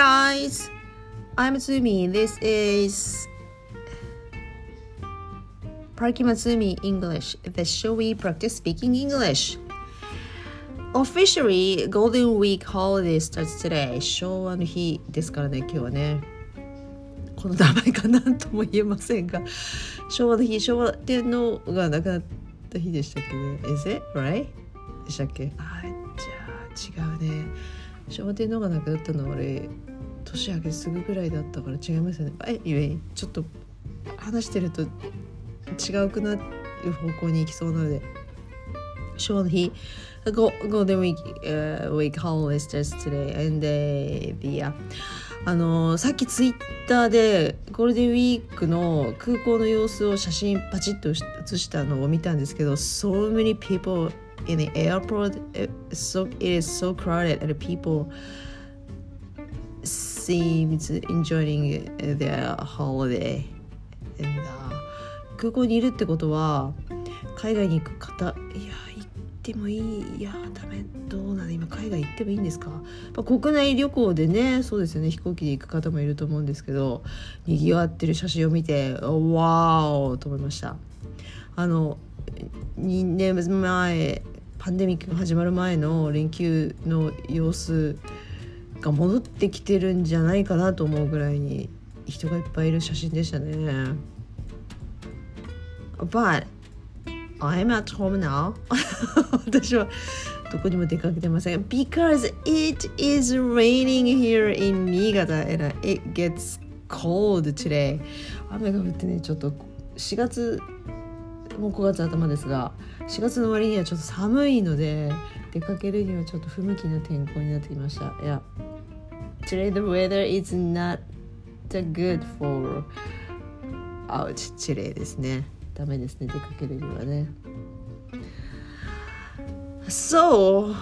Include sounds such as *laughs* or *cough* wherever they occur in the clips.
guys, I'm Tsumi. This is Parky Matsumi English, the show we practice speaking English. Officially, Golden Week holiday starts today. 昭和の日ですからね、今日はね。この名前かなんとも言えませんが、昭和の日、昭和天皇が亡くなった日でしたっけね。Is it right? でしたっけあじゃあ違うね。昭和天皇が亡くなったのは俺、年明けすぐぐらいだったから違いますよね。え、いえ、ちょっと話してると違うくなる方向に行きそうなので。昭和の日、Go Golden Week、uh, Week holiday starts today and the, the、uh, あのさっきツイッターでゴールデンウィークの空港の様子を写真パチッと写したのを見たんですけど So many people in the airport so, it is so crowded and people seems enjoying their holiday. And、uh, 空港にいるってことは海外に行く方いや行ってもいい。いやダメ。どうなの？今海外行ってもいいんですか、まあ、国内旅行でねそうですよね。飛行機で行く方もいると思うんですけどにぎわってる写真を見てわーと思いました。あの2年前パンデミックが始まる前の連休の様子が戻ってきてるんじゃないかなと思うぐらいに人がいっぱいいる写真でしたね。But I'm at home now. *laughs* 私はどこにも出かけてません。Because it is raining here in 新潟 and it gets cold today. 雨が降ってねちょっと4月もう5月頭ですが4月の割にはちょっと寒いので出かけるにはちょっと不向きな天候になってきました。いや Today the weather is not good for out today ですねダメですね出かけるにはね So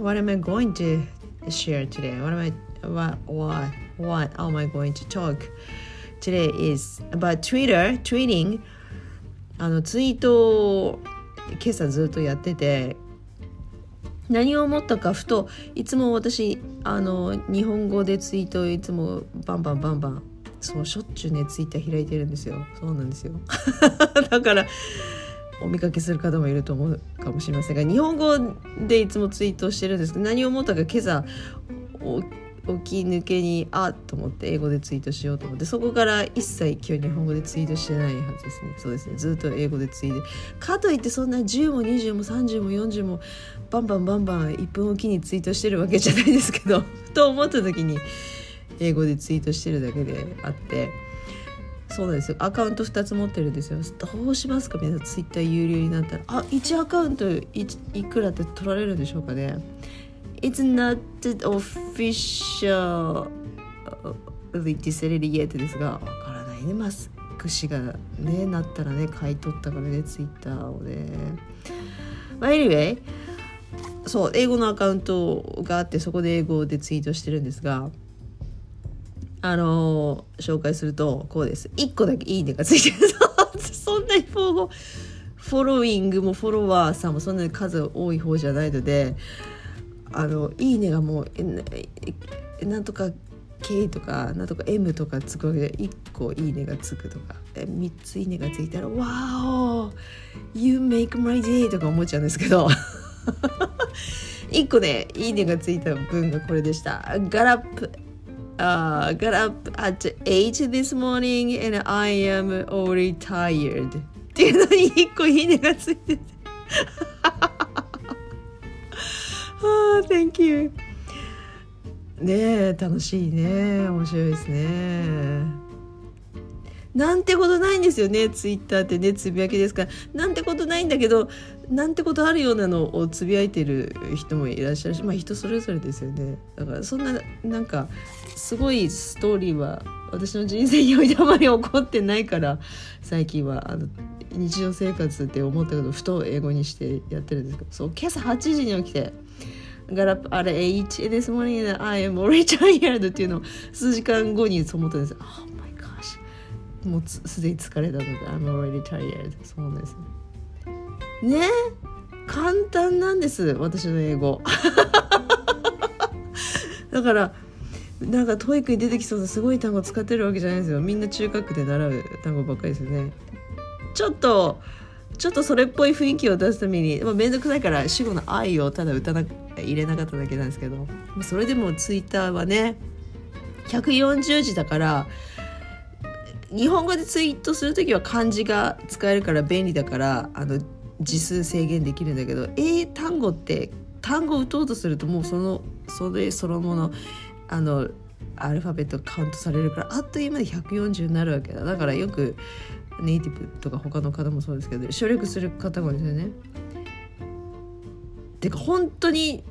what am I going to share today what am I what what what am I going to talk today is about Twitter tweeting あのツイートを今朝ずっとやってて何を思ったかふといつも私あの日本語でツイートをいつもバンバンバンバンそうしょっちゅうねツイッター開いてるんですよ。そうなんですよ。*laughs* だからお見かけする方もいると思うかもしれませんが日本語でいつもツイートしてるんですけど何を思ったか今朝起き抜けにあっと思って英語でツイートしようと思ってそこから一切今日日本語でツイートしてないはずです。ねそうですね。ずっと英語でツイートかといってそんな10も20も30も40もバンバンバンバン1分おきにツイートしてるわけじゃないですけどと思った時に英語でツイートしてるだけであって。そうなんですよ。アカウント2つ持ってるんですよ。どうしますか？皆さんツイッター有料になったらあ1アカウントいくらって取られるんでしょうかね。It's not official decided yet ですがわからないね。マスク氏がねなったらね買い取ったからねツイッターをね。まあ anyway そう英語のアカウントがあってそこで英語でツイートしてるんですがあのー、紹介するとこうです。1個だけ「いいね」がついてる *laughs* そんなにフォフォローイングもフォロワーさんもそんなに数多い方じゃないのであの「いいね」がもうえなんとか K とかなんとか M とかつくわけで1個「い。いね」がつくとか。3つ「いいね」がついたら「Wow! You make my day」とか思っちゃうんですけど。1個ね「いいね」がついた文がこれでした「ガラップ uh, got up at 8 this morning and I am already tired っていうのに一個いいねがついてて。Oh, thank you ねえ楽しいね。面白いですね。なんてことないんですよねツイッターってねつぶやきですから。なんてことないんだけどなんてことあるようなのをつぶやいてる人もいらっしゃるしまあ人それぞれですよね。だからそんななんかすごいストーリーは私の人生においてあまり起こってないから最近はあの日常生活って思ったことふと英語にしてやってるんですけど。そう今朝8時に起きて。Got up at 8 this morning and I am already tired っていうのを数時間後にそう思ったんです。Oh my gosh. もうすでに疲れたので I'm already tired そうなんです。ね？ね簡単なんです。私の英語。*laughs* だからなんか TOEIC に出てきそうなすごい単語使ってるわけじゃないですよ。みんな中学で習う単語ばっかりですよね。ちょっとちょっとそれっぽい雰囲気を出すために面倒くさいから主語の「I」をただ歌な入れなかっただけなんですけどそれでもツイッターはね140字だから日本語でツイートする時は漢字が使えるから便利だからあの字数制限できるんだけど英単語って単語を打とうとするともうそのそれそのものあのアルファベットカウントされるからあっという間に140になるわけだだからよくネイティブとか他の方もそうですけど省略する方が多いですよね。てか本当に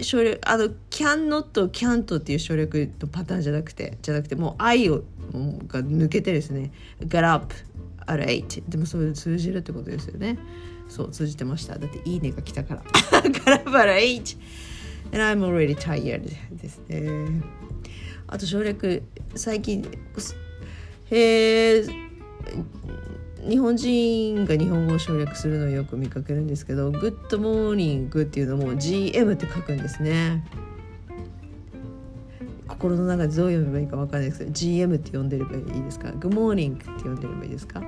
省略あの can not can't っていう省略のパターンじゃなくてじゃなくてもう I をが抜けてですね。got up at 8でもそれで通じるってことですよね。そう通じてました。だっていいねが来たから。got up at 8 and I'm already tired ですね。あと省略最近へえ日本人が日本語を省略するのをよく見かけるんですけど「Good morning」っていうのも GM って書くんですね。心の中でどう読めばいいか分かんないですけど GM って呼んでればいいですか？Good morning って呼んでればいいですか？*laughs*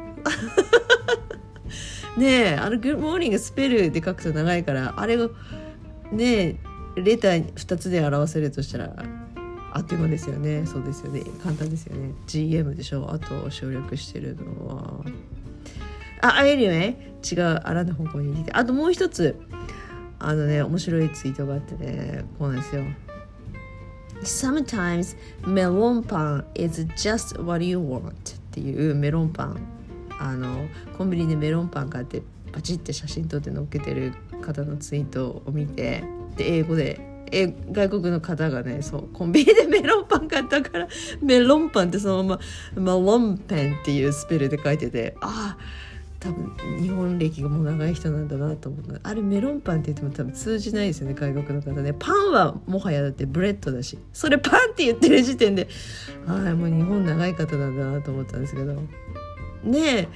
ねえあの Good morning スペルで書くと長いからあれをねえレター2つで表せるとしたらあっという間ですよね。そうですよね。簡単ですよね。GM でしょ。あと省略してるのは。あ、anyway 違う、あらぬ方向に行って。あともう一つ。あのね面白いツイートがあってね。こうなんですよ。Sometimes メロンパン is just what you want っていうメロンパンあのコンビニでメロンパン買ってパチって写真撮って載っけてる方のツイートを見て。で英語で。え外国の方がねそうコンビニでメロンパン買ったからメロンパンってそのままマロンペンっていうスペルで書いてて。ああ多分日本歴がもう長い人なんだなと思うあれメロンパンって言っても多分通じないですよね外国の方ね。パンはもはやだって bread だし。それパンって言ってる時点でああもう日本長い方なんだなと思ったんですけど。ねえ。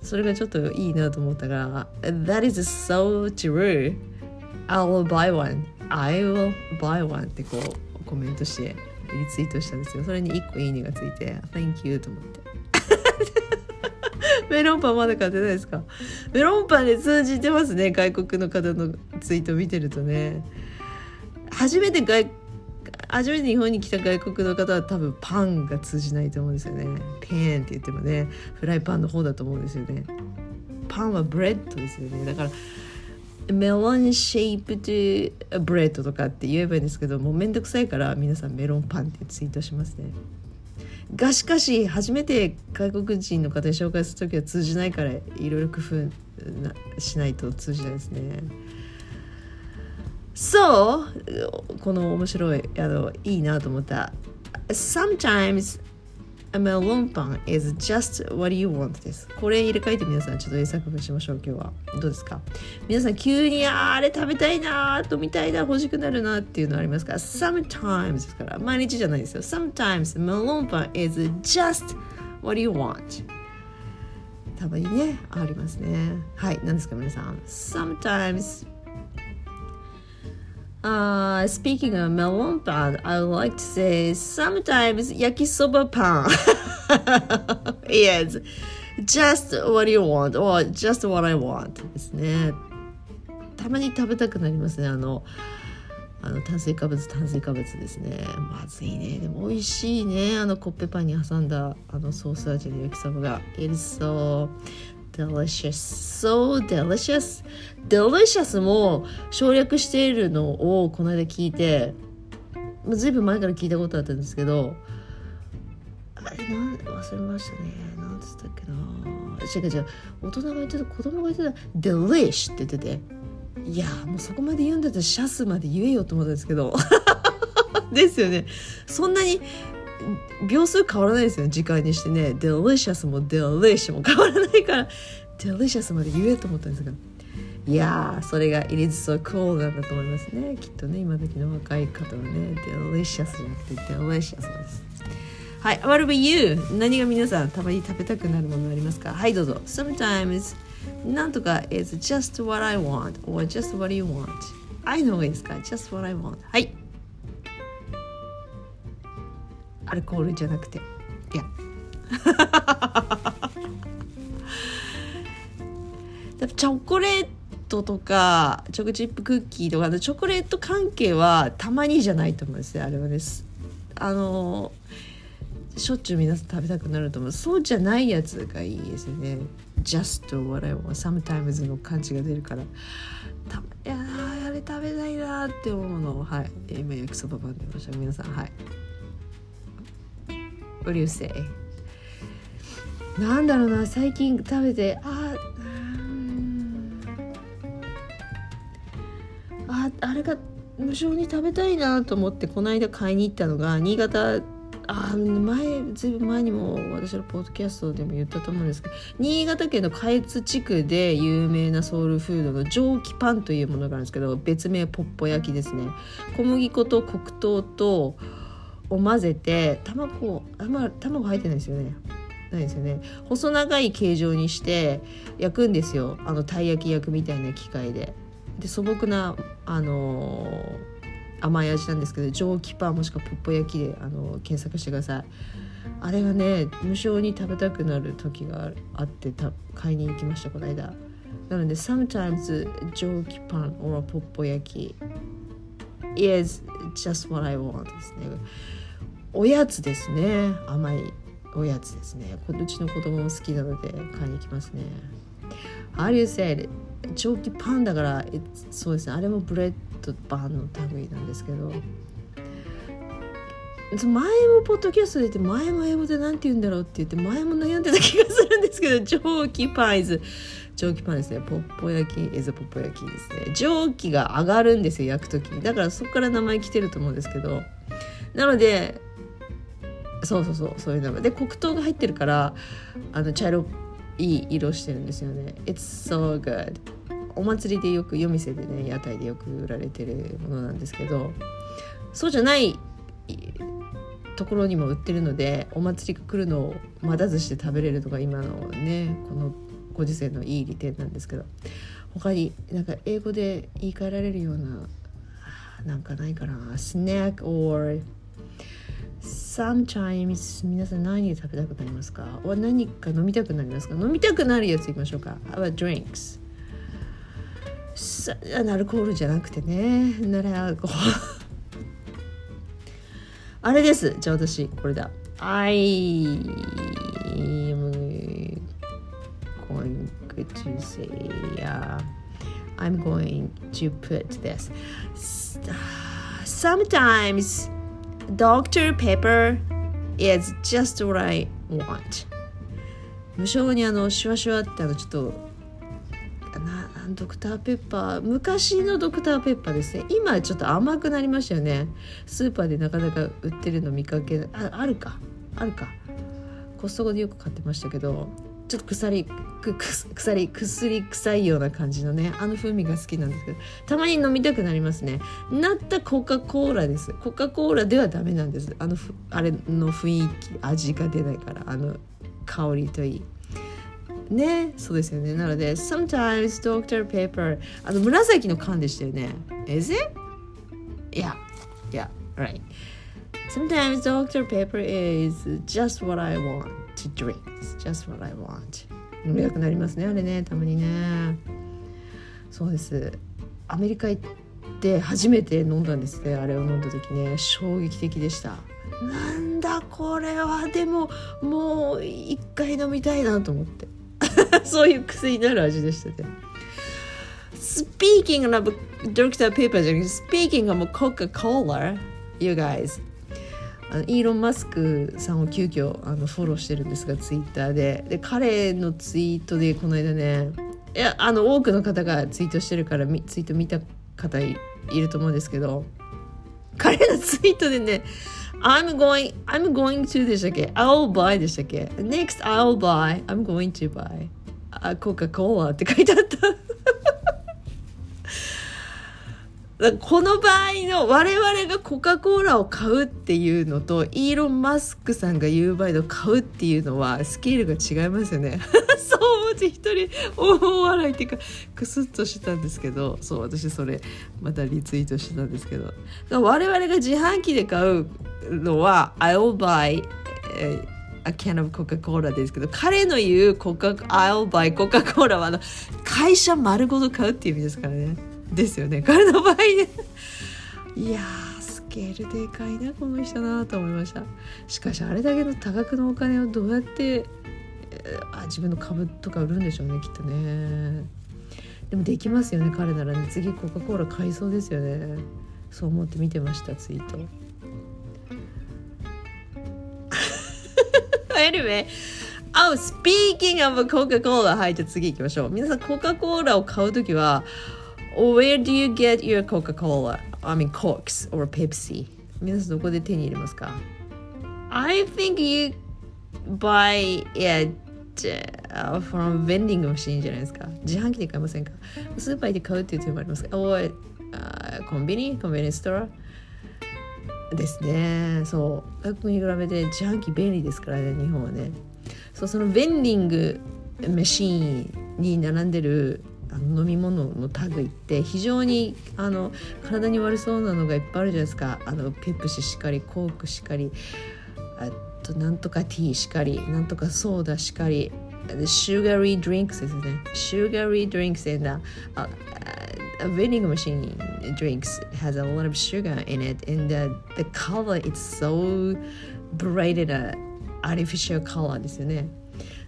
それがちょっといいなと思ったから That is so true. I'll buy one. I will buy one ってこうコメントしてリツイートしたんですよ。それに1個いいねがついて Thank you と思って。*laughs* メロンパンまだ買ってないですか？メロンパンで通じてますね外国の方のツイート見てるとね。初めて外初めて日本に来た外国の方は多分パンが通じないと思うんですよね。 pan って言ってもねフライパンの方だと思うんですよね。パンは bread ですよね。だから melon shaped bread とかって言えばいいんですけどもうめんどくさいから皆さんメロンパンってツイートしますね。がしかし初めて外国人の方に紹介する時は通じないからいろいろ工夫しないと通じないですね。そうこの面白いあのいいなと思った。Sometimes a melon pan is just what you want です。これ入れ替えて皆さんちょっと英作文しましょう今日は。どうですか？皆さん急にあれ食べたいなと見たいな欲しくなるなっていうのありますか ?Sometimes ですから毎日じゃないですよ。Sometimes melon pan is just what you want たまにねありますね。はい何ですか皆さん？Sometimes Uh, speaking of melon pan, I would like to say sometimes yakisoba pan. yes, just what you want or just what I want ですね。たまに食べたくなりますね。あの、あの炭水化物炭水化物ですね。まずいね。でも美味しいね。あのコッペパンに挟んだあのソース味の焼きそばが。It is so delicious. So delicious. Delicious も省略しているのをこの間聞いてずいぶん前から聞いたことあったんですけどあれなん忘れましたね。何つったっけな。違う違う。大人が言ってた子供が言ってた delish って言ってて。いやもうそこまで言うんだったらシャスまで言えよと思ったんですけど。*laughs* ですよね。そんなに秒数変わらないですよね時間にしてね「Delicious」も「Delish」も変わらないから「Delicious」まで言えと思ったんですが。いやーそれが「イリズ・ソ・クール」なんだと思いますね。きっとね今時の若い方はね「Delicious」じゃなくて「Delicious」です。はい「What about you? 何が皆さんたまに食べたくなるものありますか？はいどうぞ「Sometimes なんとか is just what I want or just what you want」愛の方がいいですか「Just what I want」はい。アルコールじゃなくて。いや。*laughs* チョコレートとかチョコチップクッキーとかチョコレート関係はたまにじゃないと思うんですよあれはですあのしょっちゅう皆さん食べたくなると思う。そうじゃないやつがいいですよね。Just what I want sometimes の感じが出るから。たいやあれ食べたいなって思うの。をはい。今焼きそばパン出ました皆さん。はい What do you say? なんだろうな最近食べて。あああれが無性に食べたいなと思ってこの間買いに行ったのが新潟あ前ずいぶん前にも私のポッドキャストでも言ったと思うんですけど新潟県の下越地区で有名なソウルフードの蒸気パンというものがあるんですけど別名ポッポ焼きですね。小麦粉と黒糖とを混ぜて卵あんま卵入ってないですよね。ないですよね。細長い形状にして焼くんですよ。あのたい焼き焼くみたいな機械で。で素朴なあのー甘い味なんですけど蒸気パンもしくはポッポ焼きであの検索してください。あれがね無性に食べたくなる時があってた買いに行きましたこの間。なので sometimes 蒸気パン or ポッポ焼き。Is just what I want ですね。おやつですね。甘いおやつですね。うちの子供も好きなので買いに行きますね。How do you say it? 蒸気パンだからそうですね。あれも bread パンの類なんですけど。前もポッドキャストで言って前も英語で何て言うんだろうって言って前も悩んでた気がするんですけど蒸気パン is。蒸気パンですね。ポッポ焼き is ポッポ焼きですね。蒸気が上がるんですよ焼く時に。だからそこから名前来てると思うんですけど。なのでそうそうそうそういう名前。で黒糖が入ってるからあの茶色いい色してるんですよね。It's so good お祭りでよく夜店でね屋台でよく売られてるものなんですけどそうじゃないところにも売ってるのでお祭りが来るのを待たずして食べれるのが今のねこのご時世のいい利点なんですけど他になんか英語で言い換えられるようななんかないかな？スナック or sometimes 皆さん何食べたくなりますか？何か飲みたくなりますか？飲みたくなるやついきましょうか。How about drinks? アルコールじゃなくてね。ならアルコール。*laughs* あれです。じゃあ私これだ。I am going to say、uh, I'm going to put this. Sometimes Dr. Pepper is just what I want. 無性にあのシュワシュワってあのちょっとドクターペッパー昔のドクターペッパーですね。今ちょっと甘くなりましたよね。スーパーでなかなか売ってるの見かけああるか。あるか。コストコでよく買ってましたけど。ちょっと鎖く鎖薬臭いような感じのねあの風味が好きなんですけどたまに飲みたくなりますね。なったコカ・コーラです。コカ・コーラではダメなんです。あのあれの雰囲気味が出ないからあの香りといい。ねそうですよね。なので sometimes Dr. Pepper あの紫の缶でしたよね。Is it? Yeah. Yeah right. Sometimes Dr. Pepper is just what I want to drink It's just what I want 飲みたくなりますねあれねたまにねそうですアメリカ行って初めて飲んだんですねあれを飲んだ時ね衝撃的でしたなんだこれはでももう一回飲みたいなと思ってそういう癖になる味でしたね。Speaking of Dr. Pepper じゃなくて Speaking of Coca-Cola you guys あのイーロン・マスクさんを急遽あのフォローしてるんですがツイッターでで彼のツイートでこの間ねいやあの多くの方がツイートしてるからツイート見た方いると思うんですけど彼のツイートでね I'm going, I'm going to でしたっけ ?I'll buy でしたっけ ?Next I'll buy, I'm going to buy あ、コカ・コーラって書いてあったこの場合の我々がコカ・コーラを買うっていうのとイーロン・マスクさんが言う場合の買うっていうのはスケールが違いますよね。*laughs* そう思って一人大笑いっていうかクスッとしたんですけどそう私それまたリツイートしてたんですけど。我々が自販機で買うのは I'll buy、a can of Coca-Cola ですけど彼の言うコカ I'll buy Coca-Cola はあの会社丸ごと買うっていう意味ですからね。ですよね。*laughs* 彼の場合ね。いやスケールでかいなこの人なと思いました。しかしあれだけの多額のお金をどうやって、えー、あ自分の株とか売るんでしょうねきっとね。でもできますよね彼ならね。次コカ・コーラ買いそうですよね。そう思って見てましたツイート。*laughs* anyway Oh, speaking of Coca-Cola はいじゃあ次行きましょう。皆さんコカ・コーラを買う時は Where do you get your Coca-Cola? I mean Cokes or Pepsi. 皆さんどこで手に入れますか? I think you buy it from vending machine じゃないですか。自販機で買いませんか?スーパーで買うっていう手もありますか? Or、uh, コンビニコンビニストアですね。そう。外国に比べて自販機便利ですからね日本はね。そうそのベンディングメシーンに並んでる飲み物の類って非常にあの体に悪そうなのがいっぱいあるじゃないですか。あのペプシしかりコークしかりあとなんとかティーしかりなんとかソーダしかり。シューガリードリンクスですね。シューリードリンクスであっヴィングマシードリンクス has a lot of sugar in it and the, the color is so bright and artificial ですよね。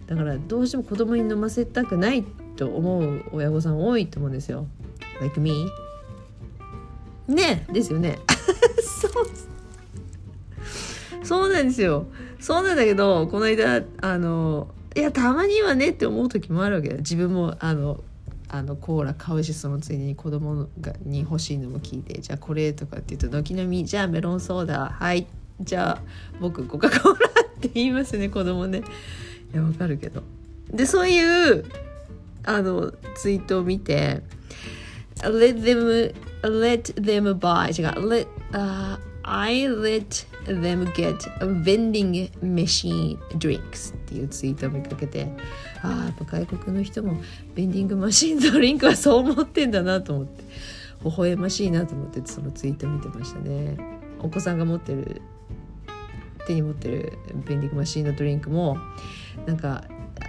だからどうしても子供に飲ませたくないってと思う親御さん多いと思うんですよ。Like me ねですよね。*laughs* そう。そうなんですよ。そうなんだけどこの間あのいやたまにはねって思う時もあるわけ。だ自分もあのあのコーラ買うしそのついでに子供がに欲しいのも聞いてじゃあこれとかって言うと軒並みじゃあメロンソーダはい。じゃあ僕コカ・コーラって言いますね子供ね。いやわかるけど。でそういうあのツイートを見て let them let them buy 違う let、uh, I let them get vending machine drinks っていうツイートを見かけてあやっぱ外国の人もベンディングマシンドリンクはそう思ってんだなと思って微笑ましいなと思ってそのツイート見てましたね。お子さんが持ってる手に持ってるベンディングマシンのドリンクもなんか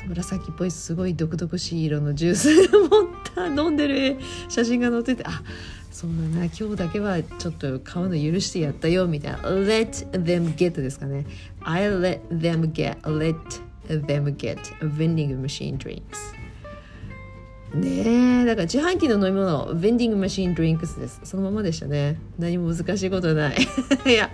紫っぽいすごい毒々しい色のジュース持った飲んでる写真が載っててあそうだな今日だけはちょっと買うの許してやったよみたいな。Let them get ですかね。I let them get let them get vending machine drinks. ねえだから自販機の飲み物 vending machine drinks です。そのままでしたね。何も難しいことない。いや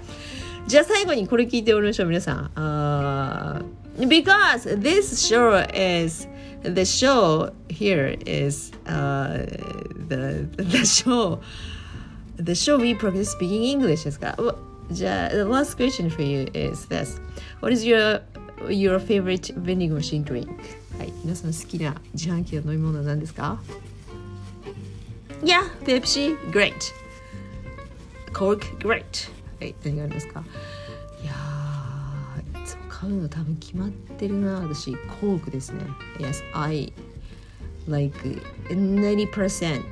じゃあ最後にこれ聞いておりましょう皆さん。あ because this show is the show here is uh, the *laughs* the show the show we practice speaking English ですから。じゃあ、the last question for you is this. What is your your favorite vending machine drink? はい、皆さん好きな自販機の飲み物は何ですか Yeah, Pepsi, great. Coke, great. はい、何がありますかいやいつも 買うの多分決まってるな私コークですね Yes, I like 90%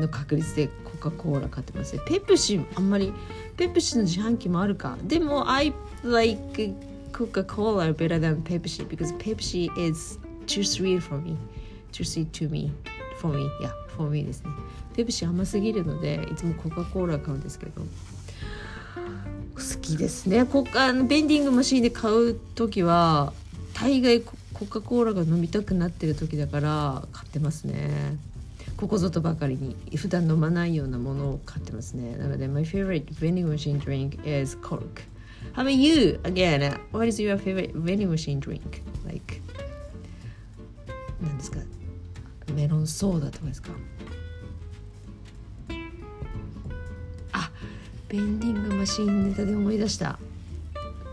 の確率でコカ・コーラ買ってますペプシあんまりペプシの自販機もあるかでも I like Coca-Cola better than Pepsi because Pepsi is too sweet for me too sweet to me for me yeah for me ですねペプシ甘すぎるのでいつもコカ・コーラ買うんですけどきですねこあのベンディングマシンで買う時は大概コカ・コーラが飲みたくなってる時だから買ってますねここぞとばかりに普段飲まないようなものを買ってますねなので My favorite vending machine drink is Coke How about you? Again, what is your favorite vending machine drink? Like 何ですかメロンソーダとかですかベンディングマシンネタで思い出した。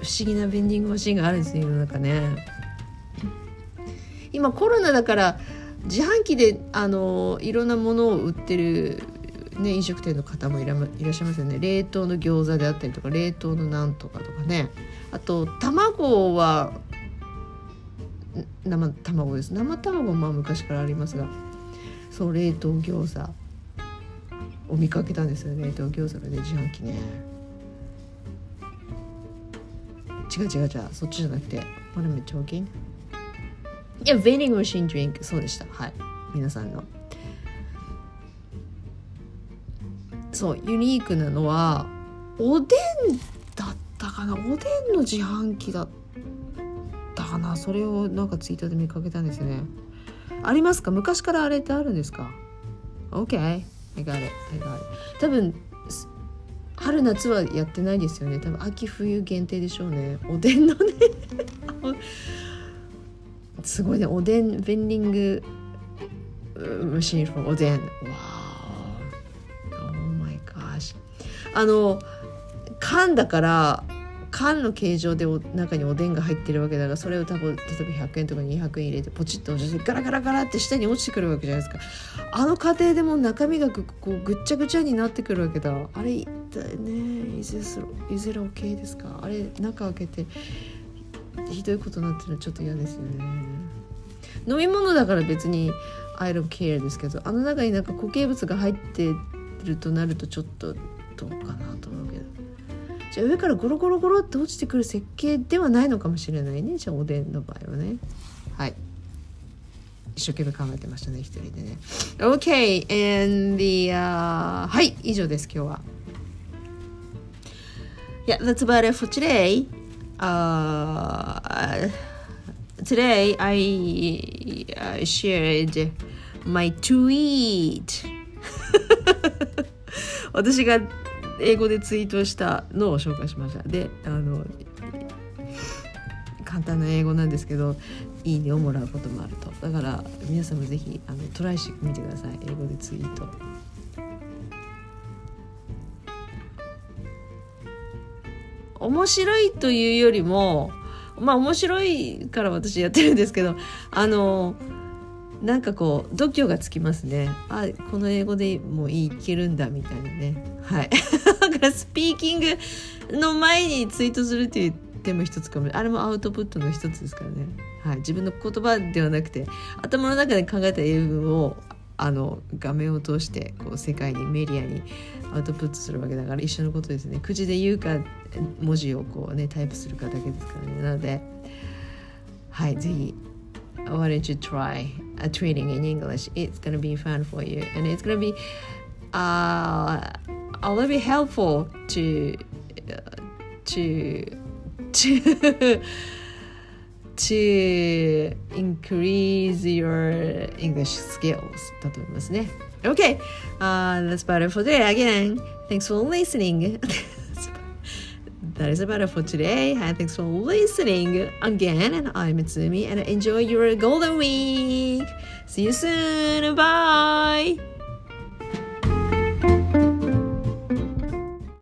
不思議なベンディングマシンがあるんですね世の中ね。今コロナだから自販機であのいろんなものを売ってるね、飲食店の方もいらいらっしゃいますよね。冷凍の餃子であったりとか冷凍のなんとかとかね。あと卵は生卵です。生卵もまあ昔からありますがそう冷凍餃子。を見かけたんですよ冷凍餃子のね自販機ね違う違う違うそっちじゃなくて What am I talking? いや、ベンディングマシンドリンク、そうでした。はい。皆さんの。そう、ユニークなのは、おでんだったかな？おでんの自販機だったかな？それをなんかツイッターで見かけたんですね。ありますか？昔からあれってあるんですか ?OK。I got it. I got it. 多分、春夏はやってないですよね。多分秋冬限定でしょうね。おでんのね *laughs* すごいねおでんベンディングマシン for おでんわー Oh my gosh あの缶だから缶の形状でお中におでんが入ってるわけだからそれを多分例えば100円とか200円入れてポチッと押してガラガラガラって下に落ちてくるわけじゃないですか。あの過程でも中身がこうぐっちゃぐちゃになってくるわけだ。あれねいずれいずれ OK ですか？あれ中開けてひどいことになってるのちょっと嫌ですよね。飲み物だから別に I don't care ですけどあの中になんか固形物が入ってるとなるとちょっとどうかなと思じゃあ上からゴロゴロゴロって落ちてくる設計ではないのかもしれないね。じゃあおでんの場合はね。はい。一生懸命考えてましたね一人でね。OK and the、uh, はい以上です今日は。Yeah, that's about it for today. uh, today I uh, shared my tweet. *laughs* 私が英語でツイートしたのを紹介しました。であの簡単な英語なんですけどいいねをもらうこともあると。だから皆さんもぜひあのトライしてみてください。英語でツイート。面白いというよりもまあ面白いから私やってるんですけどあのなんかこう度胸がつきますね。あこの英語でもういいけるんだみたいなね。はい。だからスピーキングの前にツイートするっていう手も一つかも。あれもアウトプットの一つですからね、はい、自分の言葉ではなくて頭の中で考えた英文をあの画面を通してこう世界にメディアにアウトプットするわけだから一緒のことですね。口で言うか文字をこうねタイプするかだけですからね。なのではい。ぜひ Why don't you try a tweeting in English? It's gonna be fun for you and it's gonna be uh, a little bit helpful to to *laughs* to to increase your English skills だと思いますね。Okay, uh, that's about it for today. Again, thanks for listening. *laughs* that is about it for today. Thanks for listening again. And I'm Mitsumi, and enjoy your golden week. See you soon. Bye.